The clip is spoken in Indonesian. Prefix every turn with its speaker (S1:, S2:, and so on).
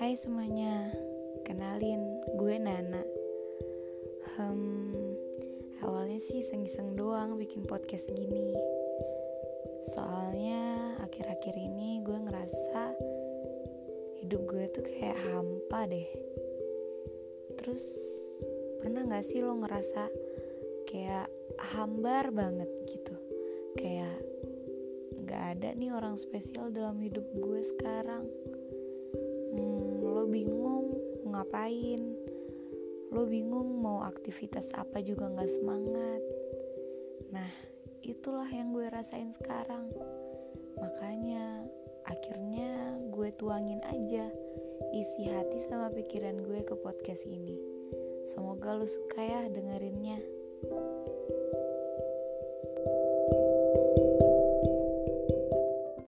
S1: Hai semuanya, kenalin gue Nana. Hmm, awalnya sih iseng-iseng doang bikin podcast gini. Soalnya akhir-akhir ini gue ngerasa hidup gue tuh kayak hampa deh. Terus pernah gak sih lo ngerasa kayak hambar banget gitu? Kayak gak ada nih orang spesial dalam hidup gue sekarang hmm, lo bingung ngapain? Lo bingung mau aktivitas apa juga gak semangat? Nah itulah yang gue rasain sekarang. Makanya akhirnya gue tuangin aja isi hati sama pikiran gue ke podcast ini. Semoga lo suka ya dengerinnya